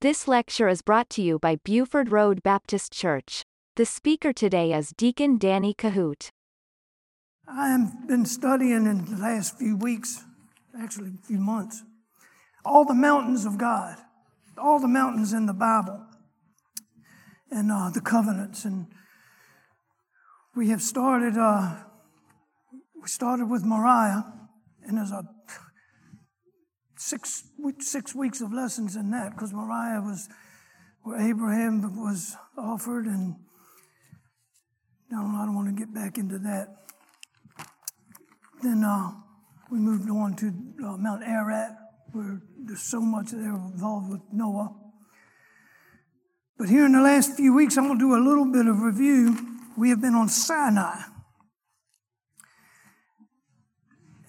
This lecture is brought to you by Buford Road Baptist Church. The speaker today is Deacon Danny Kohout. I have been studying in the last few weeks, actually a few months, all the mountains of God, all the mountains in the Bible, and uh, the covenants. And we have started. Uh, we started with Moriah, and there's a six, six weeks of lessons in that because Moriah was where Abraham was offered, and no, I don't want to get back into that. Then uh, we moved on to uh, Mount Ararat, where there's so much there involved with Noah. But here in the last few weeks, I'm going to do a little bit of review. We have been on Sinai.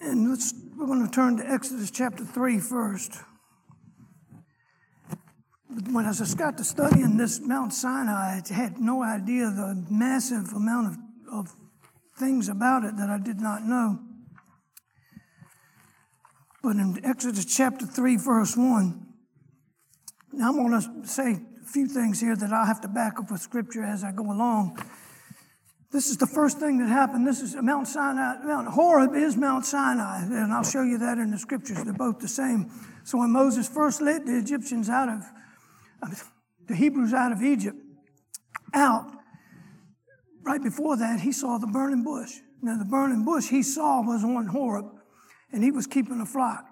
And let's, we're going to turn to Exodus chapter 3 first. When I just got to studying this Mount Sinai, I had no idea the massive amount of, of things about it that I did not know. But in Exodus chapter 3, verse 1, now I'm going to say a few things here that I'll have to back up with scripture as I go along. This is the first thing that happened. This is Mount Sinai. Mount Horeb is Mount Sinai, and I'll show you that in the scriptures. They're both the same. So when Moses first led the Egyptians out of, the Hebrews out of Egypt, out, right before that, he saw the burning bush. Now, the burning bush he saw was on Horeb, and he was keeping a flock.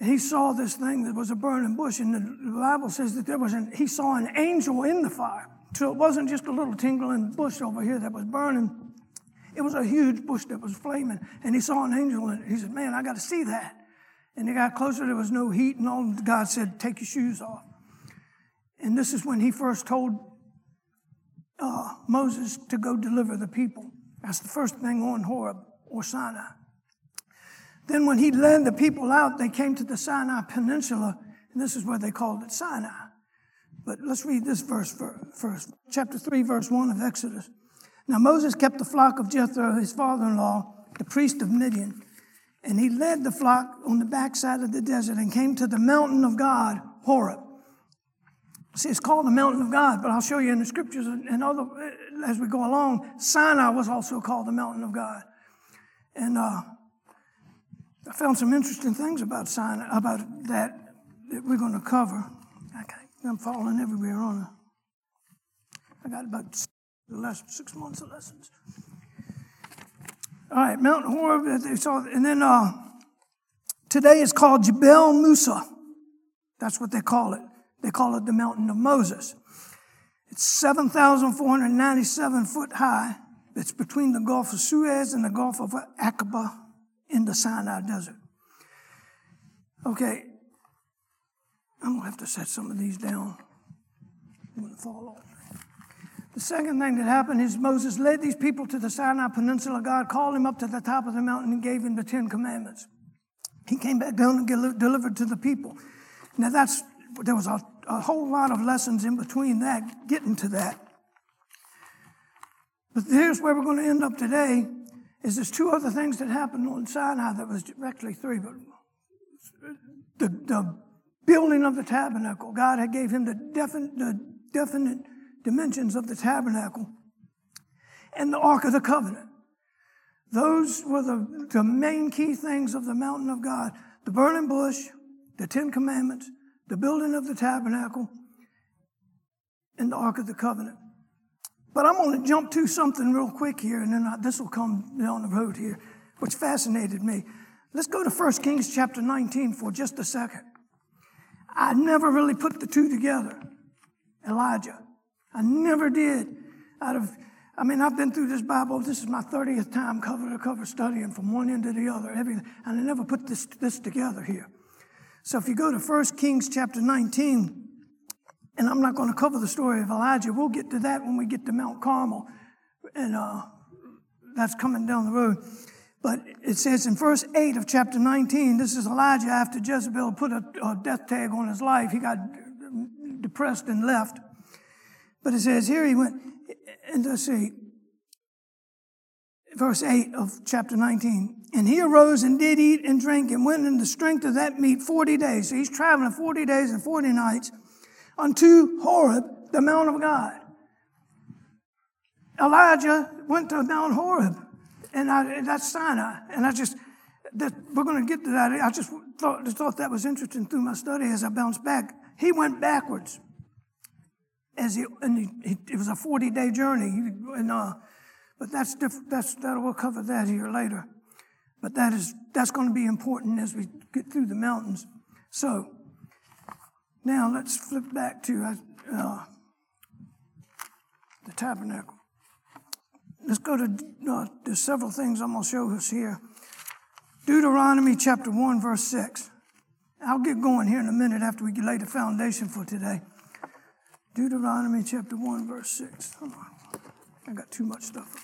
And he saw this thing that was a burning bush, and the Bible says that there was an, he saw an angel in the fire. So it wasn't just a little tingling bush over here that was burning. It was a huge bush that was flaming. And he saw an angel it. He said, Man, I got to see that. And he got closer, there was no heat, and all God said, Take your shoes off. And this is when he first told uh, Moses to go deliver the people. That's the first thing on Horeb or Sinai. Then, when he led the people out, they came to the Sinai Peninsula, and this is where they called it Sinai. But let's read this verse first. Chapter 3, verse 1 of Exodus. Now Moses kept the flock of Jethro, his father in law, the priest of Midian, and he led the flock on the backside of the desert and came to the mountain of God, Horeb. See, it's called the mountain of God, but I'll show you in the scriptures and other as we go along. Sinai was also called the mountain of God, and uh, I found some interesting things about Sinai about that that we're going to cover. I'm falling everywhere on it. I got about the last six months of lessons. All right, Mount Horeb, and then uh, today is called Jebel Musa. That's what they call it. They call it the Mountain of Moses. It's 7,497 foot high. It's between the Gulf of Suez and the Gulf of Aqaba in the Sinai Desert. Okay, I'm going to have to set some of these down. I'm going to fall off. The second thing that happened is Moses led these people to the Sinai Peninsula. God called him up to the top of the mountain and gave him the Ten Commandments. He came back down and delivered to the people. Now that's there was a, a whole lot of lessons in between that, getting to that. But here's where we're going to end up today. Is there's two other things that happened on Sinai that was actually three, but the, the building of the tabernacle. God had gave him the definite, the definite dimensions of the tabernacle and the Ark of the Covenant. Those were the, the main key things of the mountain of God. The burning bush, the Ten Commandments, the building of the tabernacle, and the Ark of the Covenant. But I'm going to jump to something real quick here, and then this will come down the road here, which fascinated me. Let's go to 1 Kings chapter 19 for just a second. I never really put the two together. Elijah. I never did. Out of, I mean, I've been through this Bible. This is my 30th time cover to cover studying from one end to the other, everything, and I never put this, this together here. So if you go to 1 Kings chapter 19, and I'm not going to cover the story of Elijah, we'll get to that when we get to Mount Carmel, and uh, that's coming down the road. But it says in verse 8 of chapter 19, this is Elijah after Jezebel put a, a death tag on his life. He got depressed and left. But it says here he went, and let's see, verse 8 of chapter 19. And he arose and did eat and drink and went in the strength of that meat 40 days. So he's traveling 40 days and 40 nights unto Horeb, the Mount of God. Elijah went to Mount Horeb, and I, that's Sinai. And I just, that, we're going to get to that. I just thought, just thought that was interesting through my study as I bounced back. He went backwards. As he, and he, it was a 40 day journey. And, uh, but that's different. That's, that, we'll cover that here later. But that is, that's going to be important as we get through the mountains. So, now let's flip back to uh, the tabernacle. Let's go to, uh, there's several things I'm going to show us here. Deuteronomy chapter 1, verse 6. I'll get going here in a minute after we lay the foundation for today. Deuteronomy chapter 1, verse 6. Hold on. I got too much stuff up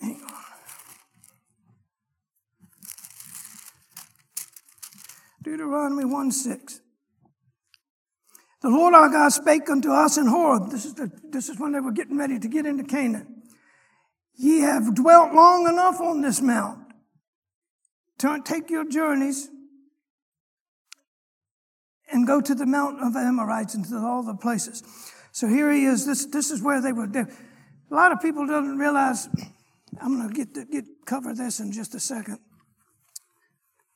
here. Hang on. Deuteronomy 1 6. The Lord our God spake unto us in Horeb. This is, the, this is when they were getting ready to get into Canaan. Ye have dwelt long enough on this mount. Turn, take your journeys and go to the mount of Amorites and to all the places. So here he is. This, this is where they were. There. A lot of people don't realize. I'm going to get to get cover this in just a second.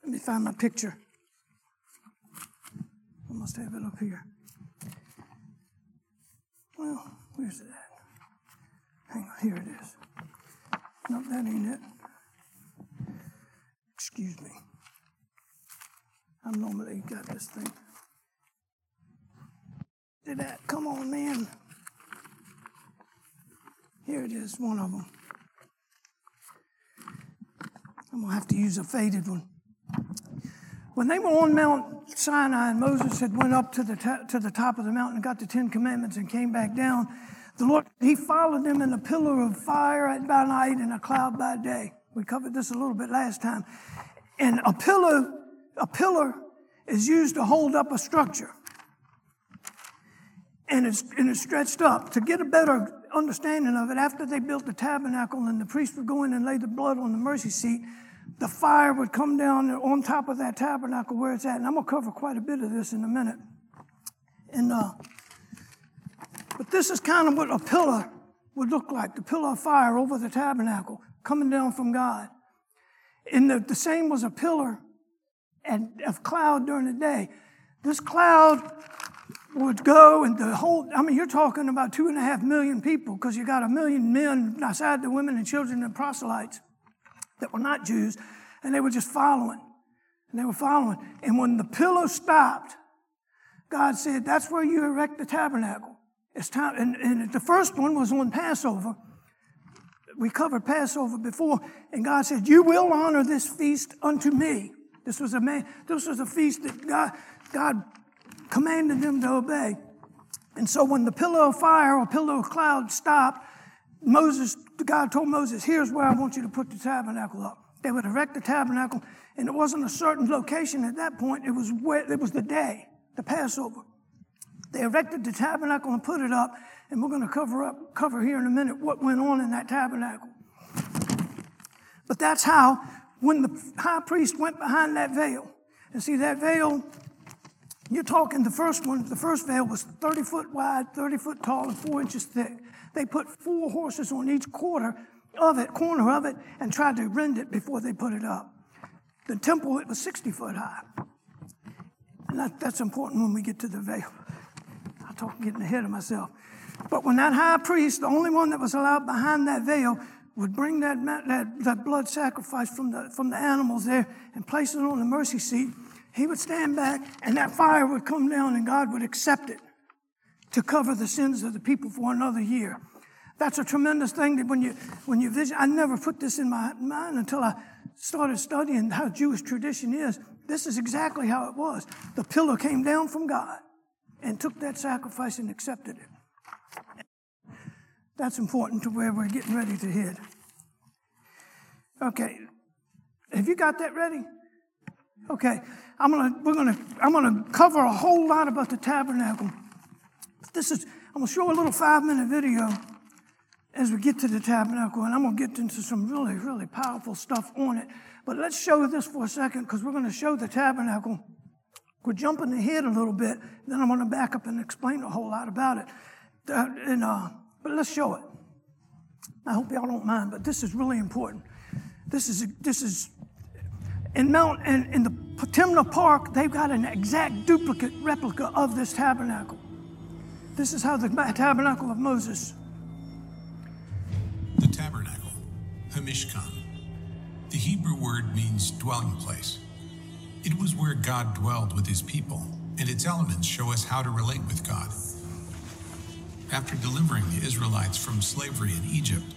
Let me find my picture. I must have it up here. Well, where's it at? Hang on, here it is. No, that ain't it. Excuse me. I'm normally got this thing. Did that? Come on, man. Here it is, one of them. I'm to have to use a faded one. When they were on Mount Sinai and Moses had went up to the, to the top of the mountain and got the Ten Commandments and came back down, the Lord, he followed them in a pillar of fire by night and a cloud by day. We covered this a little bit last time. And a pillar, a pillar is used to hold up a structure. And it's, and it's stretched up. To get a better understanding of it, after they built the tabernacle and the priest would go in and lay the blood on the mercy seat, the fire would come down on top of that tabernacle where it's at. And I'm going to cover quite a bit of this in a minute. And, uh, but this is kind of what a pillar would look like the pillar of fire over the tabernacle coming down from God. And the, the same was a pillar and of cloud during the day. This cloud would go and the whole, I mean, you're talking about two and a half million people because you got a million men outside the women and children and proselytes that were not Jews, and they were just following. And they were following. And when the pillow stopped, God said, That's where you erect the tabernacle. It's time. And, and the first one was on Passover. We covered Passover before, and God said, You will honor this feast unto me. This was a man, this was a feast that God, God commanded them to obey. And so when the pillar of fire or pillar of cloud stopped, Moses, God told Moses, here's where I want you to put the tabernacle up. They would erect the tabernacle, and it wasn't a certain location at that point. It was where it was the day, the Passover. They erected the tabernacle and put it up, and we're going to cover up, cover here in a minute what went on in that tabernacle. But that's how, when the high priest went behind that veil, and see that veil, you're talking the first one, the first veil was 30 foot wide, 30 foot tall, and four inches thick. They put four horses on each quarter of it, corner of it, and tried to rend it before they put it up. The temple, it was 60 foot high. And that, that's important when we get to the veil. I talk getting ahead of myself. But when that high priest, the only one that was allowed behind that veil, would bring that, that, that blood sacrifice from the, from the animals there and place it on the mercy seat, he would stand back and that fire would come down and God would accept it to cover the sins of the people for another year. That's a tremendous thing that when you, when you visit, I never put this in my mind until I started studying how Jewish tradition is. This is exactly how it was. The pillar came down from God and took that sacrifice and accepted it. That's important to where we're getting ready to head. Okay. Have you got that ready? Okay. I'm gonna we're gonna I'm gonna cover a whole lot about the tabernacle. This is I'm gonna show a little five minute video as we get to the tabernacle, and I'm going to get into some really, really powerful stuff on it. But let's show this for a second because we're going to show the tabernacle. We're jumping ahead a little bit, then I'm going to back up and explain a whole lot about it. And, uh, but let's show it. I hope y'all don't mind, but this is really important. This is this is in Mount and in the Timnah Park. They've got an exact duplicate replica of this tabernacle. This is how the tabernacle of Moses. The tabernacle, Hamishkan. The Hebrew word means dwelling place. It was where God dwelled with his people, and its elements show us how to relate with God. After delivering the Israelites from slavery in Egypt,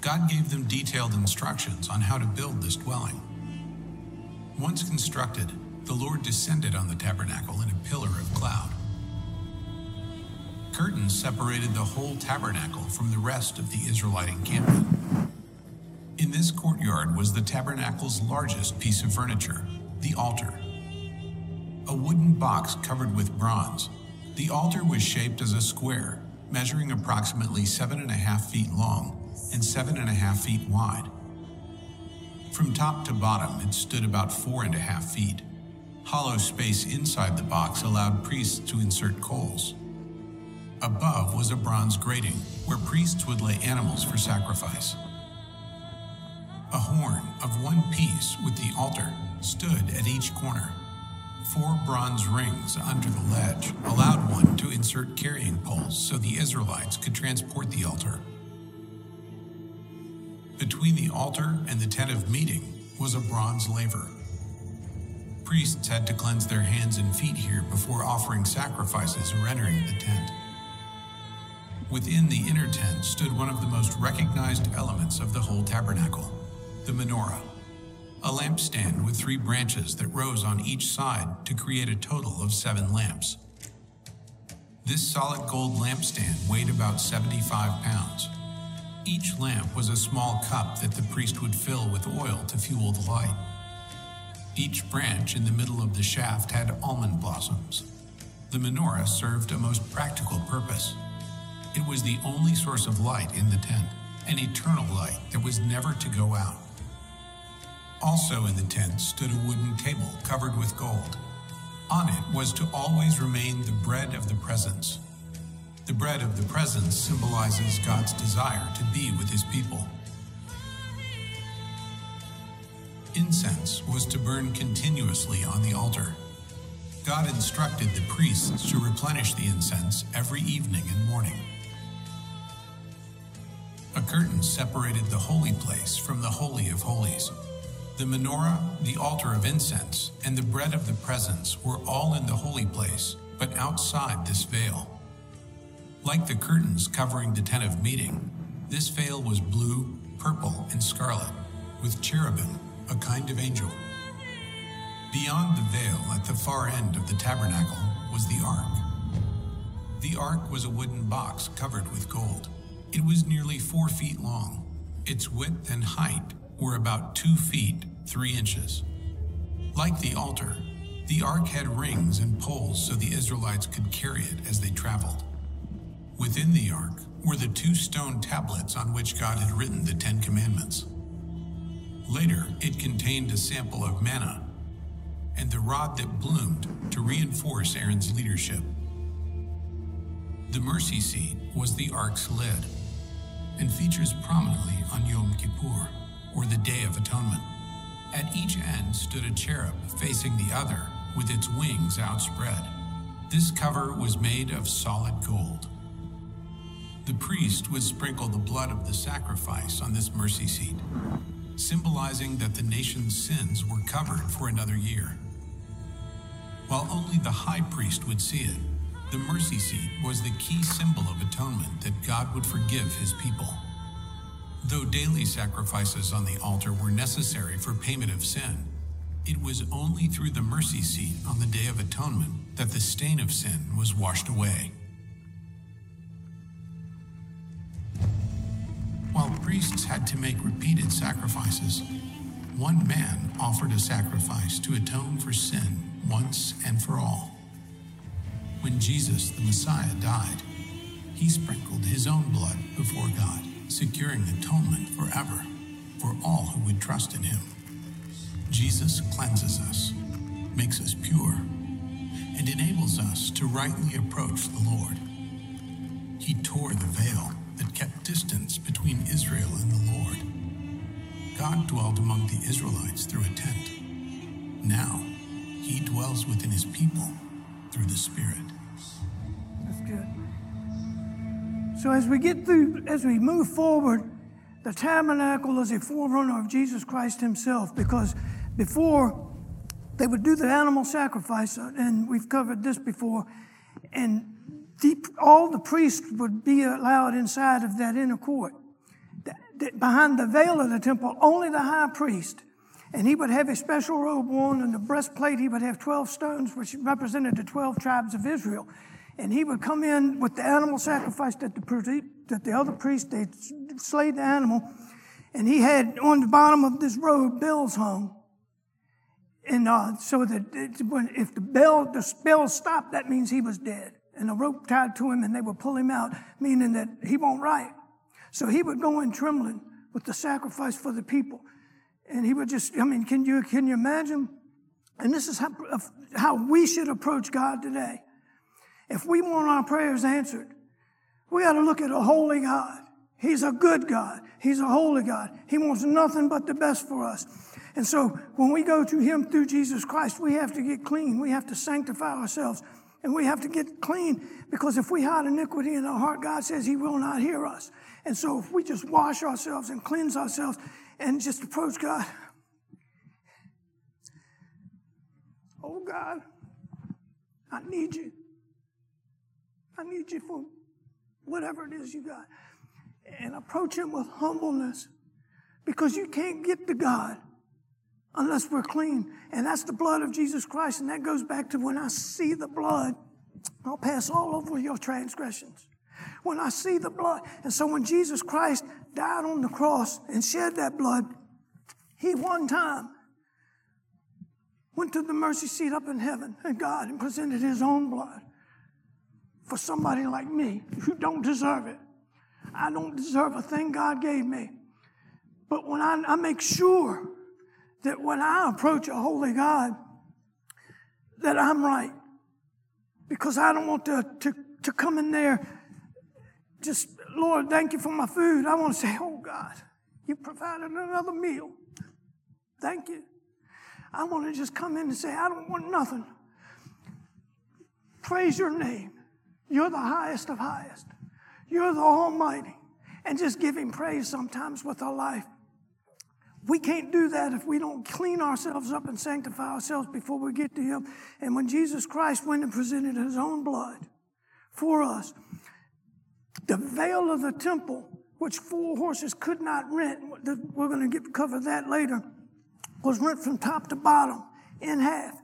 God gave them detailed instructions on how to build this dwelling. Once constructed, the Lord descended on the tabernacle in a pillar of cloud. Curtains separated the whole tabernacle from the rest of the Israelite encampment. In this courtyard was the tabernacle's largest piece of furniture, the altar. A wooden box covered with bronze, the altar was shaped as a square measuring approximately seven and a half feet long and seven and a half feet wide. From top to bottom, it stood about four and a half feet. Hollow space inside the box allowed priests to insert coals. Above was a bronze grating where priests would lay animals for sacrifice. A horn of one piece with the altar stood at each corner. Four bronze rings under the ledge allowed one to insert carrying poles so the Israelites could transport the altar. Between the altar and the tent of meeting was a bronze laver. Priests had to cleanse their hands and feet here before offering sacrifices or entering the tent. Within the inner tent stood one of the most recognized elements of the whole tabernacle the menorah a lampstand with three branches that rose on each side to create a total of seven lamps. This solid gold lampstand weighed about 75 pounds. Each lamp was a small cup that the priest would fill with oil to fuel the light. Each branch in the middle of the shaft had almond blossoms. The menorah served a most practical purpose. It was the only source of light in the tent, an eternal light that was never to go out. Also in the tent stood a wooden table covered with gold. On it was to always remain the bread of the presence. The bread of the presence symbolizes God's desire to be with his people. Incense was to burn continuously on the altar. God instructed the priests to replenish the incense every evening and morning. Curtain separated the holy place from the Holy of Holies. The menorah, the altar of incense, and the bread of the presence were all in the holy place, but outside this veil. Like the curtains covering the tent of meeting, this veil was blue, purple, and scarlet, with cherubim, a kind of angel. Beyond the veil, at the far end of the tabernacle, was the ark. The ark was a wooden box covered with gold. It was nearly four feet long. Its width and height were about two feet, three inches. Like the altar, the ark had rings and poles so the Israelites could carry it as they traveled. Within the ark were the two stone tablets on which God had written the Ten Commandments. Later, it contained a sample of manna and the rod that bloomed to reinforce Aaron's leadership. The mercy seat was the ark's lid and features prominently on Yom Kippur or the Day of Atonement. At each end stood a cherub facing the other with its wings outspread. This cover was made of solid gold. The priest would sprinkle the blood of the sacrifice on this mercy seat, symbolizing that the nation's sins were covered for another year. While only the high priest would see it, the mercy seat was the key symbol of atonement that God would forgive his people. Though daily sacrifices on the altar were necessary for payment of sin, it was only through the mercy seat on the Day of Atonement that the stain of sin was washed away. While priests had to make repeated sacrifices, one man offered a sacrifice to atone for sin once and for all. When Jesus, the Messiah, died, he sprinkled his own blood before God. securing atonement forever for all who would trust in him. Jesus cleanses us, makes us pure, and enables us to rightly approach the Lord. He tore the veil that kept distance between Israel and the Lord. God dwelled among the Israelites through a tent. Now, he dwells within his people through the Spirit. So as we get through, as we move forward, the tabernacle is a forerunner of Jesus Christ himself because before they would do the animal sacrifice, uh, and we've covered this before, and deep, all the priests would be allowed inside of that inner court. Behind the veil of the temple, only the high priest. And he would have a special robe worn, and the breastplate, he would have 12 stones, which represented the 12 tribes of Israel. And he would come in with the animal sacrifice that the, that the other priest, they slayed the animal. And he had on the bottom of this robe bells hung. And uh, so that it, when, if the bell, the bell stopped, that means he was dead. And a rope tied to him, and they would pull him out, meaning that he won't write. So he would go in trembling with the sacrifice for the people. And he would just, I mean, can you, can you imagine? And this is how, how we should approach God today. If we want our prayers answered, we got to look at a holy God. He's a good God. He's a holy God. He wants nothing but the best for us. And so when we go to Him through Jesus Christ, we have to get clean. We have to sanctify ourselves. And we have to get clean because if we hide iniquity in our heart, God says He will not hear us. And so if we just wash ourselves and cleanse ourselves and just approach God, oh God, I need you. I need you for whatever it is you got. And approach Him with humbleness because you can't get to God unless we're clean. And that's the blood of Jesus Christ. And that goes back to when I see the blood, I'll pass all over your transgressions. When I see the blood. And so when Jesus Christ died on the cross and shed that blood, he one time went to the mercy seat up in heaven and God and presented his own blood for somebody like me who don't deserve it. I don't deserve a thing God gave me. But when I, I make sure that when I approach a holy God, that I'm right. Because I don't want to, to, to come in there just, Lord, thank you for my food. I want to say, oh God, you provided another meal. Thank you. I want to just come in and say, I don't want nothing. Praise your name. You're the highest of highest. You're the Almighty. And just Him praise sometimes with our life. We can't do that if we don't clean ourselves up and sanctify ourselves before we get to Him. And when Jesus Christ went and presented His own blood for us, the veil of the temple, which four horses could not rent, we're going to get cover that later, was rent from top to bottom in half.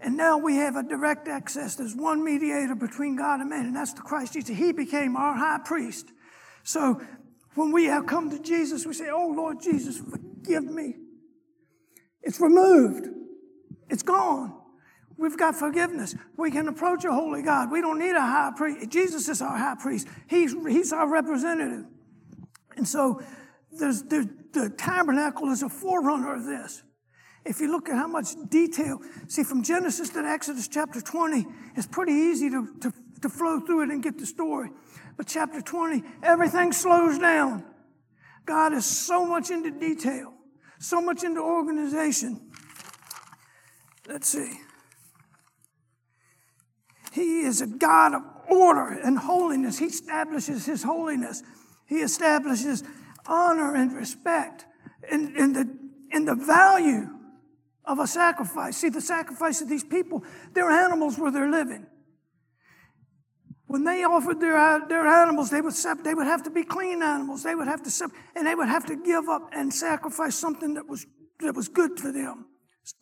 And now we have a direct access. There's one mediator between God and man, and that's the Christ Jesus. He became our high priest. So when we have come to Jesus, we say, Oh Lord Jesus, forgive me. It's removed. It's gone. We've got forgiveness. We can approach a holy God. We don't need a high priest. Jesus is our high priest. He's, he's our representative. And so there's, the tabernacle is a forerunner of this. If you look at how much detail, see from Genesis to Exodus chapter 20, it's pretty easy to, to, to flow through it and get the story. But chapter 20, everything slows down. God is so much into detail, so much into organization. Let's see. He is a God of order and holiness. He establishes His holiness. He establishes honor and respect and, and, the, and the value of a sacrifice. See, the sacrifice of these people, they're animals where they're living. When they offered their, their animals, they would, they would have to be clean animals. They would have to, and they would have to give up and sacrifice something that was, that was good for them.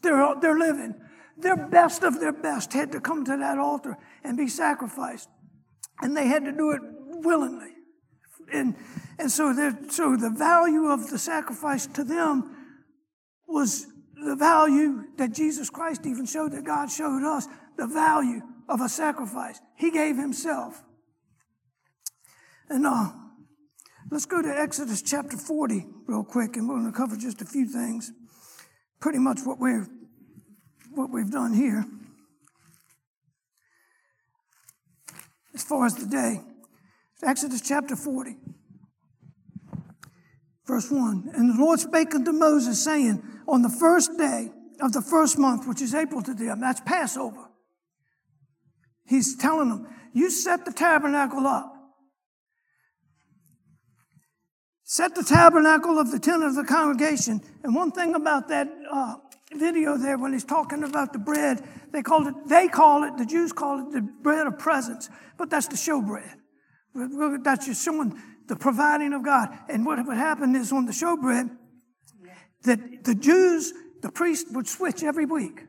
They're, they're living. Their best of their best had to come to that altar and be sacrificed. And they had to do it willingly. And, and so, so the value of the sacrifice to them was the value that Jesus Christ even showed, that God showed us, the value of a sacrifice. He gave himself. And uh, Let's go to Exodus chapter 40 real quick, and we're going to cover just a few things. Pretty much what we're what we've done here. As far as the day, Exodus chapter 40, verse 1. And the Lord spake unto Moses, saying, On the first day of the first month, which is April to them, that's Passover. He's telling them, You set the tabernacle up. Set the tabernacle of the tent of the congregation. And one thing about that uh, video there, when he's talking about the bread, they call it, they call it, the Jews call it the bread of presence, but that's the show bread. That's just showing the providing of God. And what would happen is on the showbread, that the Jews, the priests would switch every week.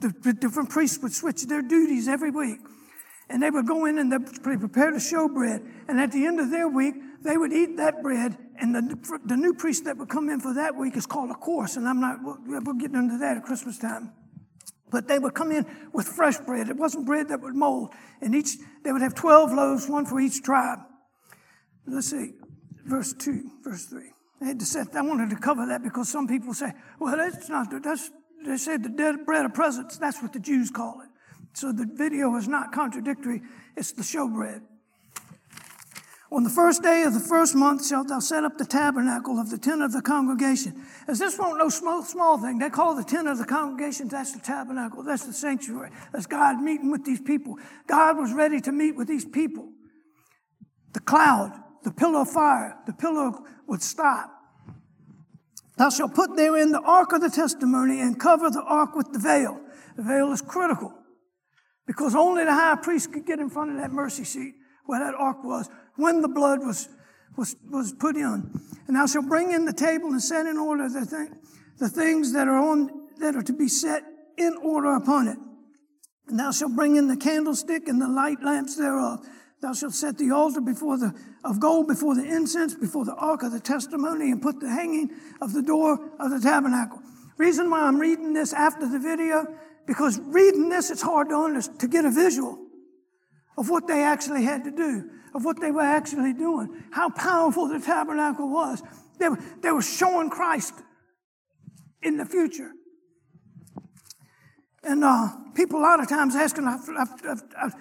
The, different priests would switch their duties every week. And they would go in and they prepare the showbread. And at the end of their week, they would eat that bread. And the, the new priest that would come in for that week is called a course. And I'm not, we'll, we'll into that at Christmas time. But they would come in with fresh bread. It wasn't bread that would mold. And each, they would have 12 loaves, one for each tribe. Let's see, verse 2, verse 3. I had to set, I wanted to cover that because some people say, well, that's not, that's, they said the dead bread of presence. That's what the Jews call it. So the video is not contradictory. It's the showbread. On the first day of the first month shalt thou set up the tabernacle of the tent of the congregation. As this won't no small, small thing. They call the tent of the congregation, that's the tabernacle, that's the sanctuary. That's God meeting with these people. God was ready to meet with these people. The cloud, the pillar of fire, the pillar would stop. Thou shalt put therein the ark of the testimony and cover the ark with the veil. The veil is critical because only the high priest could get in front of that mercy seat where that ark was when the blood was, was, was put in. And thou shalt bring in the table and set in order the, th- the things that are on that are to be set in order upon it. And thou shalt bring in the candlestick and the light lamps thereof. Thou shalt set the altar before the, of gold before the incense, before the ark of the testimony, and put the hanging of the door of the tabernacle. Reason why I'm reading this after the video, because reading this, it's hard to, understand, to get a visual of what they actually had to do, of what they were actually doing, how powerful the tabernacle was. They were, they were showing Christ in the future. And uh, people a lot of times asking, I've, I've, I've,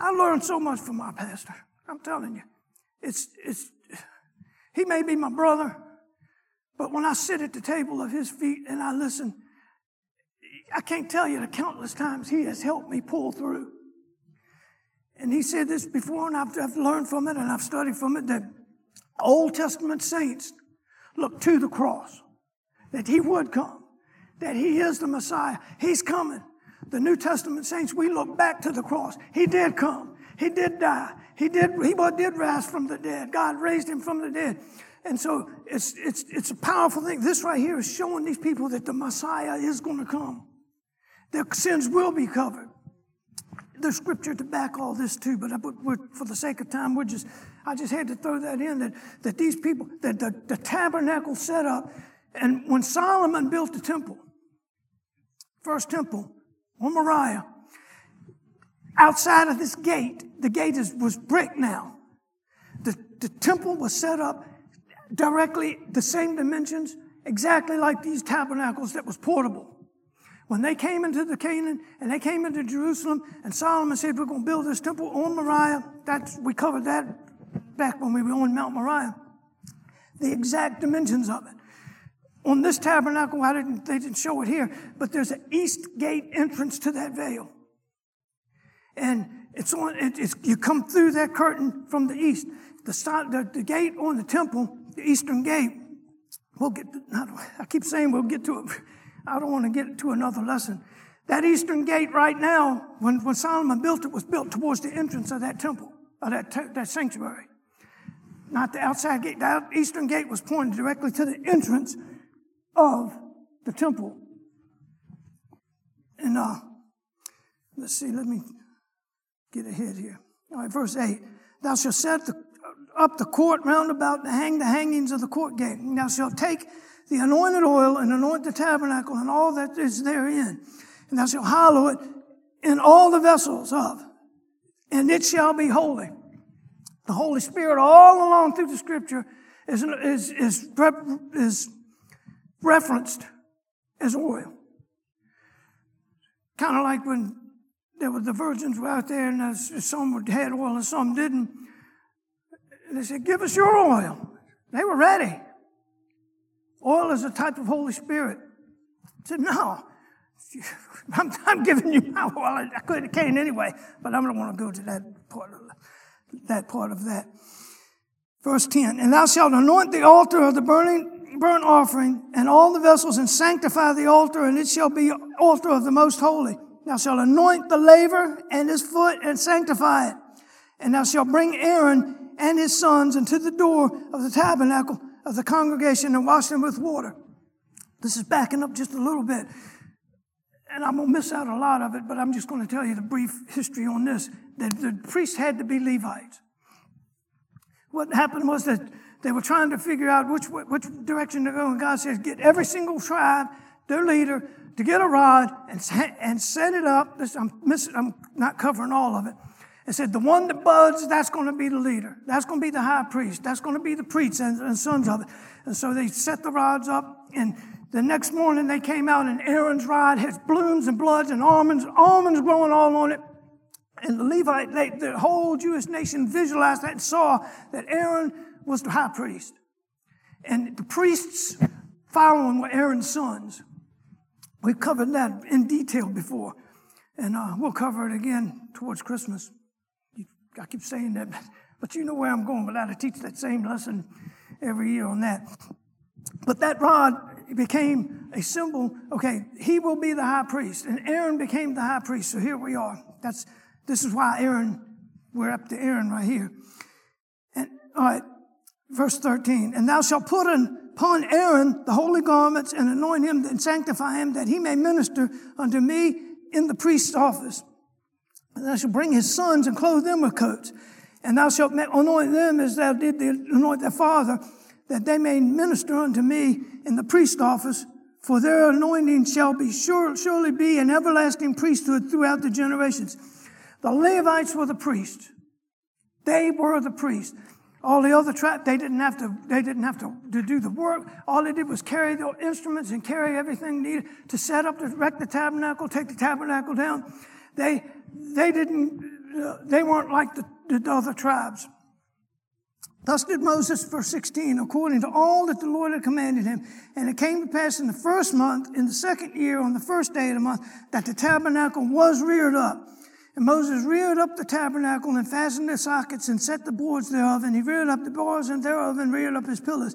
I learned so much from my pastor. I'm telling you. It's, it's, he may be my brother, but when I sit at the table of his feet and I listen, I can't tell you the countless times he has helped me pull through. And he said this before, and I've, I've learned from it and I've studied from it that Old Testament saints look to the cross, that he would come, that he is the Messiah. He's coming. The New Testament saints, we look back to the cross. He did come. He did die. He did, he did rise from the dead. God raised him from the dead. And so it's, it's, it's a powerful thing. This right here is showing these people that the Messiah is going to come. Their sins will be covered. There's scripture to back all this too, but for the sake of time, we're just, I just had to throw that in that, that these people, that the, the tabernacle set up, and when Solomon built the temple, first temple, on Moriah, outside of this gate, the gate is, was brick now. The, the temple was set up directly the same dimensions, exactly like these tabernacles that was portable. When they came into the Canaan and they came into Jerusalem, and Solomon said, We're going to build this temple on Moriah. That's, we covered that back when we were on Mount Moriah. The exact dimensions of it. On this tabernacle, I didn't, they didn't show it here, but there's an east gate entrance to that veil. And it's on, it, it's, you come through that curtain from the east. The, the, the gate on the temple, the eastern gate, we'll get, to, not, I keep saying we'll get to it. I don't want to get to another lesson. That eastern gate right now, when, when Solomon built it, was built towards the entrance of that temple, of that, that sanctuary. Not the outside gate. That eastern gate was pointed directly to the entrance of the temple. And uh, let's see, let me get ahead here. All right, verse 8. Thou shalt set the, up the court round about and hang the hangings of the court gate. And thou shalt take the anointed oil and anoint the tabernacle and all that is therein. And thou shalt hallow it in all the vessels of, and it shall be holy. The Holy Spirit, all along through the scripture, is, is, is, is referenced as oil. Kind of like when there were the virgins were out there and uh, some had oil and some didn't. They said, Give us your oil. They were ready. Oil is a type of Holy Spirit. I said, No, I'm, I'm giving you my oil. I could have came anyway, but I don't want to go to that part of that part of that. Verse 10, and thou shalt anoint the altar of the burning, burnt offering and all the vessels and sanctify the altar and it shall be altar of the most holy. Thou shalt anoint the laver and his foot and sanctify it. And thou shalt bring Aaron and his sons into the door of the tabernacle of the congregation and wash them with water. This is backing up just a little bit. And I'm going to miss out a lot of it, but I'm just going to tell you the brief history on this. That the priests had to be Levites. What happened was that they were trying to figure out which, which direction to go, and God says, Get every single tribe, their leader, to get a rod and, and set it up. This, I'm, missing, I'm not covering all of it. And said, The one that buds, that's going to be the leader. That's going to be the high priest. That's going to be the priests and, and sons of it. And so they set the rods up, and the next morning they came out, and Aaron's rod has blooms and bloods and almonds, almonds growing all on it. And the Levite, they, the whole Jewish nation visualized that and saw that Aaron was the high priest. And the priests following were Aaron's sons. We've covered that in detail before, and uh, we'll cover it again towards Christmas. I keep saying that, but you know where I'm going. But I teach that same lesson every year on that. But that rod became a symbol. Okay, he will be the high priest, and Aaron became the high priest. So here we are. That's this is why Aaron. We're up to Aaron right here. And all right, verse 13. And thou shalt put upon Aaron the holy garments and anoint him and sanctify him that he may minister unto me in the priest's office. And thou shalt bring his sons and clothe them with coats. And thou shalt anoint them as thou did anoint their father, that they may minister unto me in the priest's office. For their anointing shall be sure, surely be an everlasting priesthood throughout the generations. The Levites were the priests. They were the priests. All the other tribes, they didn't have to, they didn't have to, to do the work. All they did was carry the instruments and carry everything needed to set up, to erect the tabernacle, take the tabernacle down. They, they didn't, uh, they weren't like the, the other tribes. Thus did Moses, verse 16, according to all that the Lord had commanded him. And it came to pass in the first month, in the second year, on the first day of the month, that the tabernacle was reared up. And Moses reared up the tabernacle and fastened the sockets and set the boards thereof. And he reared up the bars and thereof and reared up his pillars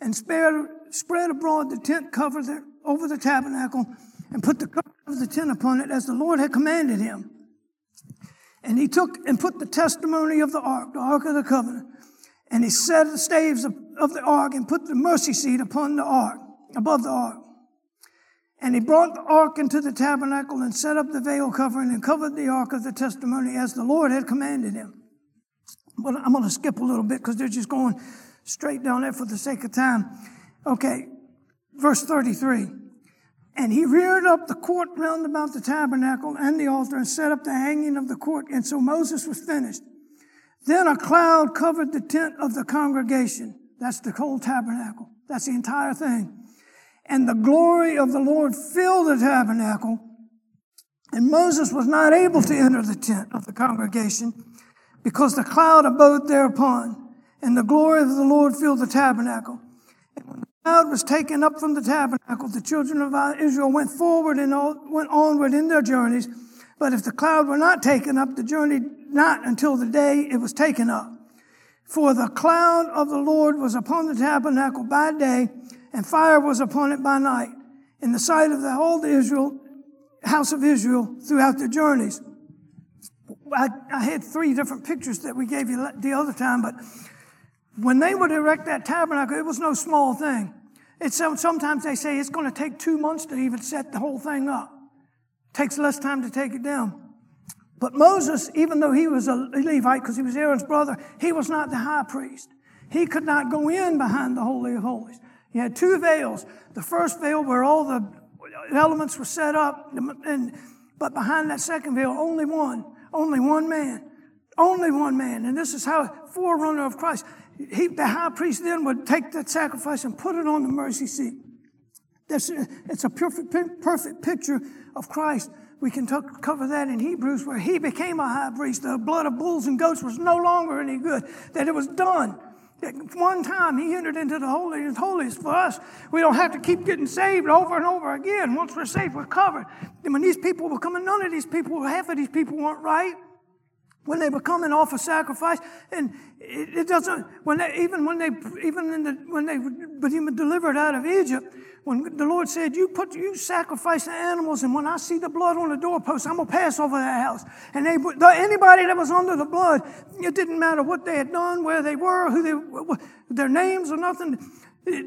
and spared, spread abroad the tent cover there, over the tabernacle and put the cover of the tent upon it as the Lord had commanded him. And he took and put the testimony of the ark, the ark of the covenant, and he set the staves of, of the ark and put the mercy seat upon the ark, above the ark. And he brought the ark into the tabernacle and set up the veil covering and covered the ark of the testimony as the Lord had commanded him. But I'm going to skip a little bit because they're just going straight down there for the sake of time. Okay, verse 33. And he reared up the court round about the tabernacle and the altar and set up the hanging of the court. And so Moses was finished. Then a cloud covered the tent of the congregation. That's the whole tabernacle. That's the entire thing and the glory of the Lord filled the tabernacle. And Moses was not able to enter the tent of the congregation because the cloud abode thereupon, and the glory of the Lord filled the tabernacle. And when the cloud was taken up from the tabernacle, the children of Israel went forward and went onward in their journeys. But if the cloud were not taken up, the journey not until the day it was taken up. For the cloud of the Lord was upon the tabernacle by day, and fire was upon it by night in the sight of the whole Israel, house of Israel throughout their journeys. I, I, had three different pictures that we gave you the other time, but when they would erect that tabernacle, it was no small thing. It's, sometimes they say it's going to take two months to even set the whole thing up. Takes less time to take it down. But Moses, even though he was a Levite because he was Aaron's brother, he was not the high priest. He could not go in behind the Holy of Holies. He had two veils. The first veil where all the elements were set up, and, but behind that second veil, only one, only one man. Only one man. And this is how, forerunner of Christ, he, the high priest then would take that sacrifice and put it on the mercy seat. That's, it's a perfect, perfect picture of Christ. We can cover that in Hebrews where he became a high priest. The blood of bulls and goats was no longer any good, that it was done. One time he entered into the Holiest for us. We don't have to keep getting saved over and over again. Once we're saved, we're covered. And when these people were coming, none of these people, half of these people weren't right when they were coming off a sacrifice, and it, it doesn't. When they, even when they even in the, when they were delivered out of Egypt, when the Lord said, "You put you sacrifice the animals, and when I see the blood on the doorpost, I'm gonna pass over that house." And they, anybody that was under the blood, it didn't matter what they had done, where they were, who they, their names or nothing.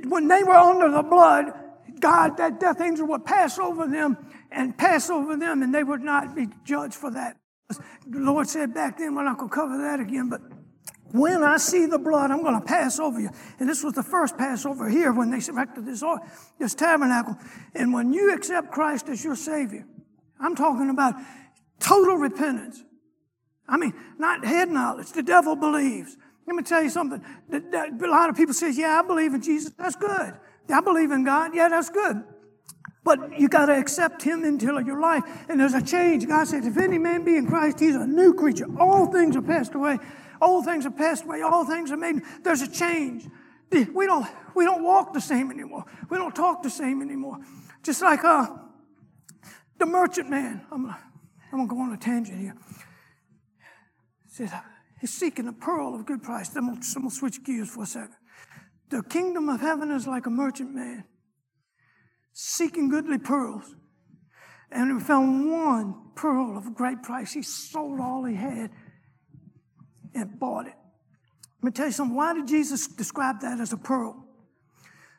When they were under the blood, God, that death angel would pass over them and pass over them, and they would not be judged for that. The Lord said back then, we're not to cover that again, but when I see the blood, I'm going to pass over you. And this was the first Passover here when they erected this, this tabernacle. And when you accept Christ as your Savior, I'm talking about total repentance. I mean, not head knowledge. The devil believes. Let me tell you something. A lot of people say, yeah, I believe in Jesus. That's good. I believe in God. Yeah, that's good. But you got to accept Him into your life. And there's a change. God says, if any man be in Christ, he's a new creature. All things are passed away. All things are passed away. All things are made. There's a change. We don't, we don't walk the same anymore. We don't talk the same anymore. Just like uh, the merchant man. I'm, I'm going to go on a tangent here. He said, he's seeking a pearl of good price. I'm going to switch gears for a second. The kingdom of heaven is like a merchant man seeking goodly pearls. And he found one pearl of great price. He sold all he had and bought it. Let me tell you something. Why did Jesus describe that as a pearl?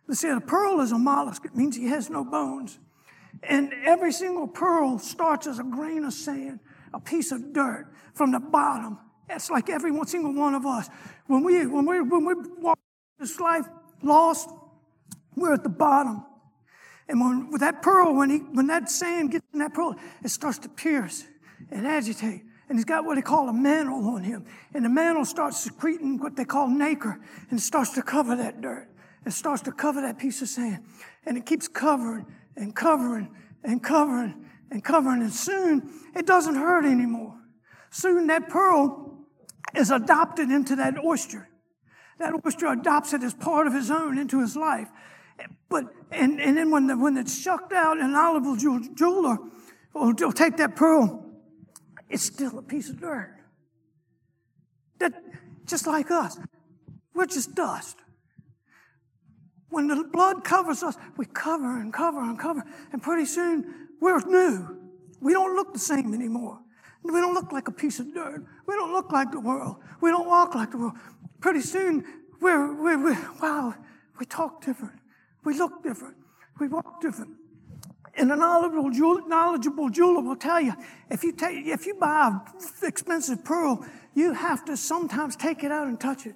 They said a pearl is a mollusk. It means he has no bones. And every single pearl starts as a grain of sand, a piece of dirt from the bottom. That's like every one single one of us. When we when we when we walk this life lost, we're at the bottom. And when with that pearl, when he when that sand gets in that pearl, it starts to pierce and agitate. And he's got what they call a mantle on him. And the mantle starts secreting what they call nacre, and starts to cover that dirt. It starts to cover that piece of sand. And it keeps covering and covering and covering and covering. And soon it doesn't hurt anymore. Soon that pearl is adopted into that oyster. That oyster adopts it as part of his own into his life. But and, and then when the, when it's shucked out, an olive jeweler will take that pearl. It's still a piece of dirt. That just like us, we're just dust. When the blood covers us, we cover and cover and cover, and pretty soon we're new. We don't look the same anymore. We don't look like a piece of dirt. We don't look like the world. We don't walk like the world. Pretty soon we're, we're, we're wow, we talk different. We look different. We walk different. And a knowledgeable, knowledgeable jeweler will tell you if you, take, if you buy an expensive pearl, you have to sometimes take it out and touch it.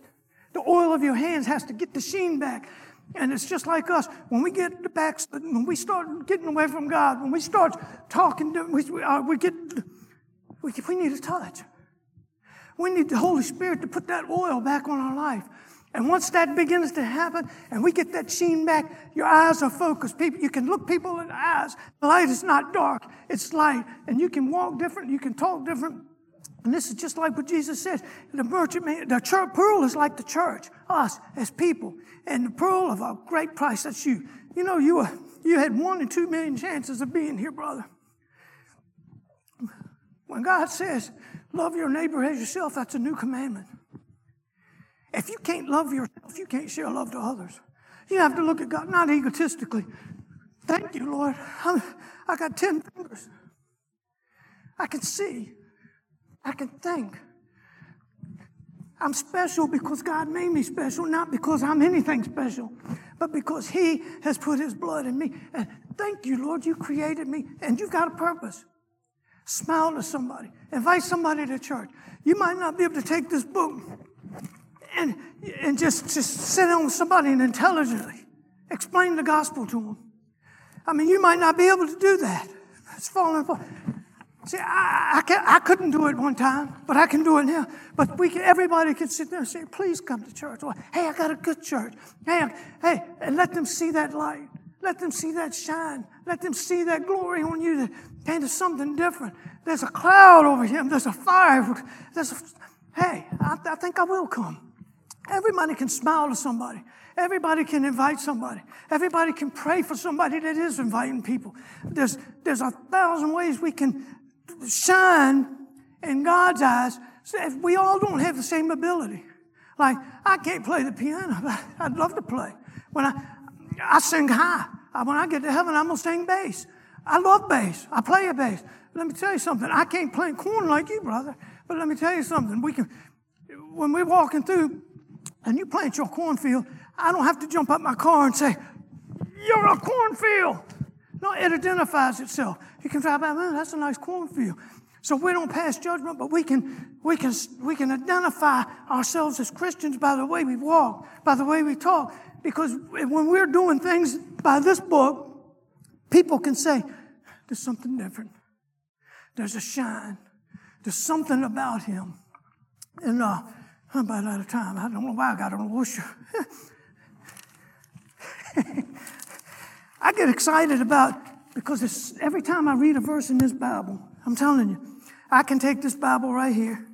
The oil of your hands has to get the sheen back. And it's just like us. When we get the back, when we start getting away from God, when we start talking, we, uh, we get, we, we need a touch. We need the Holy Spirit to put that oil back on our life. And once that begins to happen and we get that sheen back, your eyes are focused. People, you can look people in the eyes. The light is not dark, it's light. And you can walk different, you can talk different. And this is just like what Jesus said. The merchant, the church, pearl is like the church, us as people. And the pearl of a great price, that's you. You know, you, were, you had one in two million chances of being here, brother. When God says, love your neighbor as yourself, that's a new commandment. If you can't love yourself, you can't share love to others. You have to look at God, not egotistically. Thank you, Lord. I'm, I got 10 fingers. I can see. I can think. I'm special because God made me special, not because I'm anything special, but because He has put His blood in me. And thank you, Lord, you created me and you've got a purpose. Smile to somebody, invite somebody to church. You might not be able to take this book and, and just, just sit down with somebody and intelligently explain the gospel to them. I mean, you might not be able to do that. It's falling apart. See, I, I, can, I couldn't do it one time, but I can do it now. But we can, everybody can sit there and say, please come to church. Or, hey, I got a good church. Hey, I- hey, and let them see that light. Let them see that shine. Let them see that glory on you. That, hey, something different. There's a cloud over him. There's a fire. There's a, hey, I, I think I will come. Everybody can smile to somebody. Everybody can invite somebody. Everybody can pray for somebody that is inviting people. There's, there's a thousand ways we can shine in God's eyes. If we all don't have the same ability. Like, I can't play the piano, but I'd love to play. When I, I sing high. I- When I get to heaven, I'm going to sing bass. I love bass. I play a bass. Let me tell you something. I can't play corn like you, brother. But let me tell you something. We can, when we're walking through and you plant your cornfield, I don't have to jump out my car and say, You're a cornfield. No, it identifies itself. You can drive by, man, that's a nice cornfield. So we don't pass judgment, but we can, we can, we can identify ourselves as Christians by the way we walk, by the way we talk. Because when we're doing things by this book, people can say, There's something different. There's a shine. There's something about him. And uh, I'm about out of time. I don't know why I got on Worcester. I get excited about because every time I read a verse in this Bible, I'm telling you, I can take this Bible right here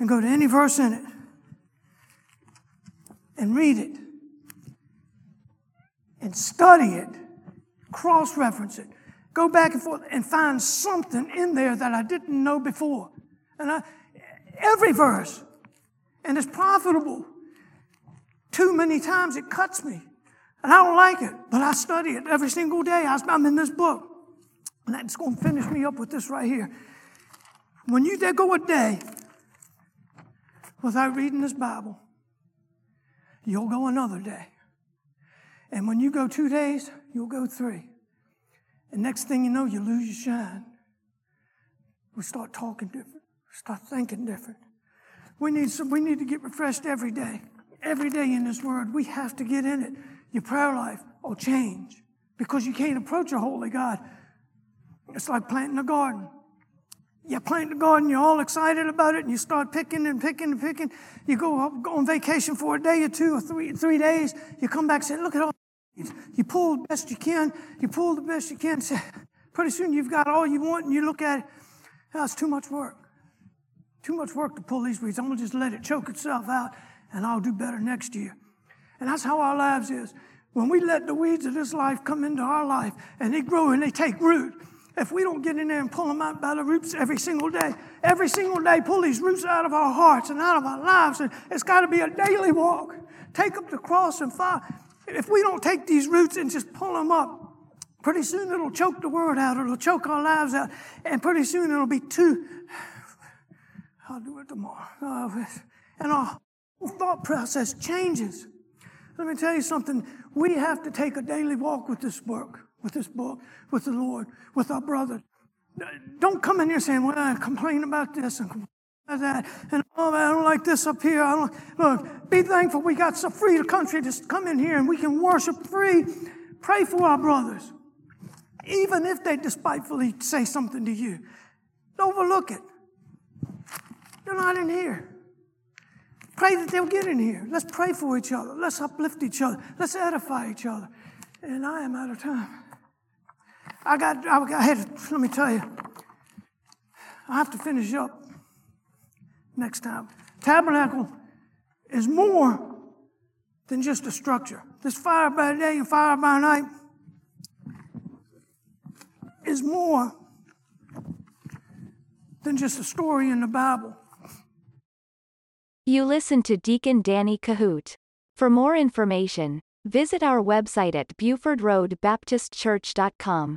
and go to any verse in it and read it and study it, cross reference it, go back and forth and find something in there that I didn't know before. And I, every verse, and it's profitable. Too many times it cuts me. And I don't like it, but I study it every single day. I'm in this book. And that's going to finish me up with this right here. When you go a day without reading this Bible, you'll go another day. And when you go two days, you'll go three. And next thing you know, you lose your shine. We start talking different, start thinking different. We need, some, we need to get refreshed every day. Every day in this word, we have to get in it. Your prayer life will change because you can't approach a holy God. It's like planting a garden. You plant the garden, you're all excited about it, and you start picking and picking and picking. You go, go on vacation for a day or two or three, three days. You come back and say, Look at all these." You pull the best you can. You pull the best you can. Pretty soon you've got all you want, and you look at it. Oh, it's too much work. Too much work to pull these weeds. I'm gonna just let it choke itself out, and I'll do better next year. And that's how our lives is. When we let the weeds of this life come into our life and they grow and they take root, if we don't get in there and pull them out by the roots every single day, every single day, pull these roots out of our hearts and out of our lives, and it's got to be a daily walk. Take up the cross and follow. If we don't take these roots and just pull them up, pretty soon it'll choke the word out, it'll choke our lives out, and pretty soon it'll be too. I'll do it tomorrow. Uh, and our thought process changes. Let me tell you something. We have to take a daily walk with this book, with this book, with the Lord, with our brother. Don't come in here saying, well, I complain about this and complain about that. And, oh, I don't like this up here. I don't, look, be thankful we got so free country to come in here and we can worship free. Pray for our brothers. Even if they despitefully say something to you, overlook it. They're not in here. Pray that they'll get in here. Let's pray for each other. Let's uplift each other. Let's edify each other. And I am out of time. I got, I had, let me tell you, I have to finish up next time. Tabernacle is more than just a structure. This fire by day and fire by night is more than just a story in the Bible. You listen to Deacon Danny Kohout. For more information, visit our website at BufordRoadBaptistChurch.com.